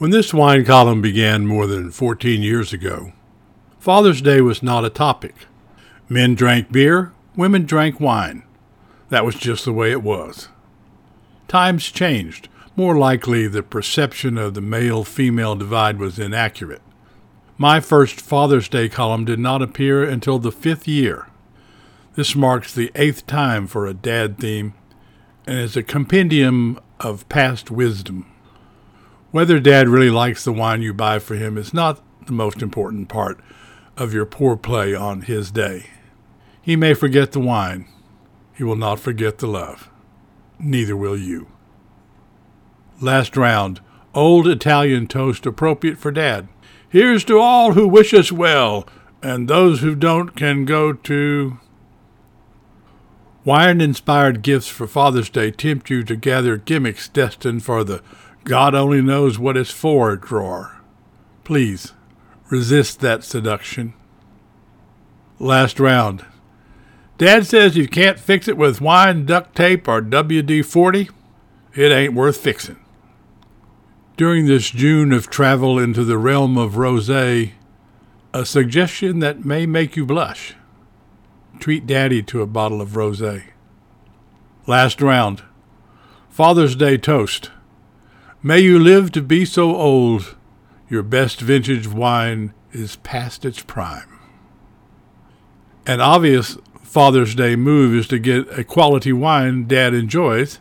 When this wine column began more than 14 years ago, Father's Day was not a topic. Men drank beer, women drank wine. That was just the way it was. Times changed. More likely, the perception of the male female divide was inaccurate. My first Father's Day column did not appear until the fifth year. This marks the eighth time for a dad theme and is a compendium of past wisdom. Whether dad really likes the wine you buy for him is not the most important part of your pour play on his day. He may forget the wine, he will not forget the love. Neither will you. Last round, old Italian toast appropriate for dad. Here's to all who wish us well, and those who don't can go to. Wine inspired gifts for Father's Day tempt you to gather gimmicks destined for the God only knows what it's for drawer. Please, resist that seduction. Last round. Dad says you can't fix it with wine, duct tape, or WD 40. It ain't worth fixing. During this June of travel into the realm of rosé, a suggestion that may make you blush. Treat Daddy to a bottle of rosé. Last round. Father's Day toast. May you live to be so old, your best vintage wine is past its prime. An obvious Father's Day move is to get a quality wine Dad enjoys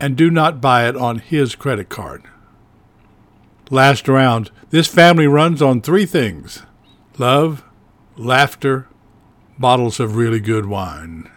and do not buy it on his credit card. Last round. This family runs on three things love, laughter, bottles of really good wine.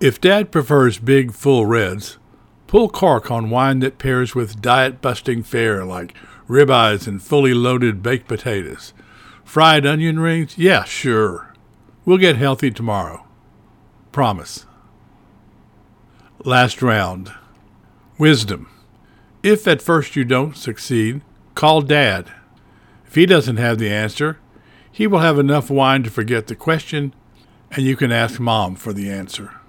If Dad prefers big, full reds, Pull cork on wine that pairs with diet busting fare like ribeyes and fully loaded baked potatoes. Fried onion rings? Yeah, sure. We'll get healthy tomorrow. Promise. Last round. Wisdom. If at first you don't succeed, call Dad. If he doesn't have the answer, he will have enough wine to forget the question, and you can ask Mom for the answer.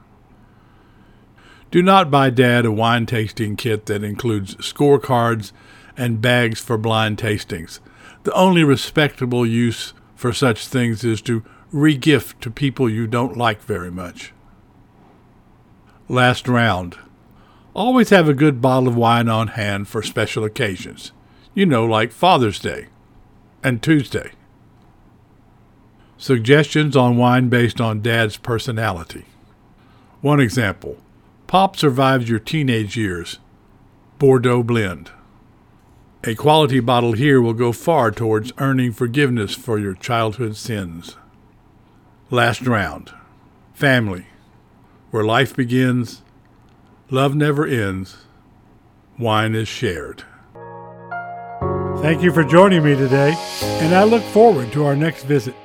Do not buy Dad a wine tasting kit that includes scorecards and bags for blind tastings. The only respectable use for such things is to regift to people you don't like very much. Last round. Always have a good bottle of wine on hand for special occasions. You know, like Father's Day and Tuesday. Suggestions on wine based on Dad's personality. One example Pop survives your teenage years. Bordeaux Blend. A quality bottle here will go far towards earning forgiveness for your childhood sins. Last round. Family. Where life begins, love never ends, wine is shared. Thank you for joining me today, and I look forward to our next visit.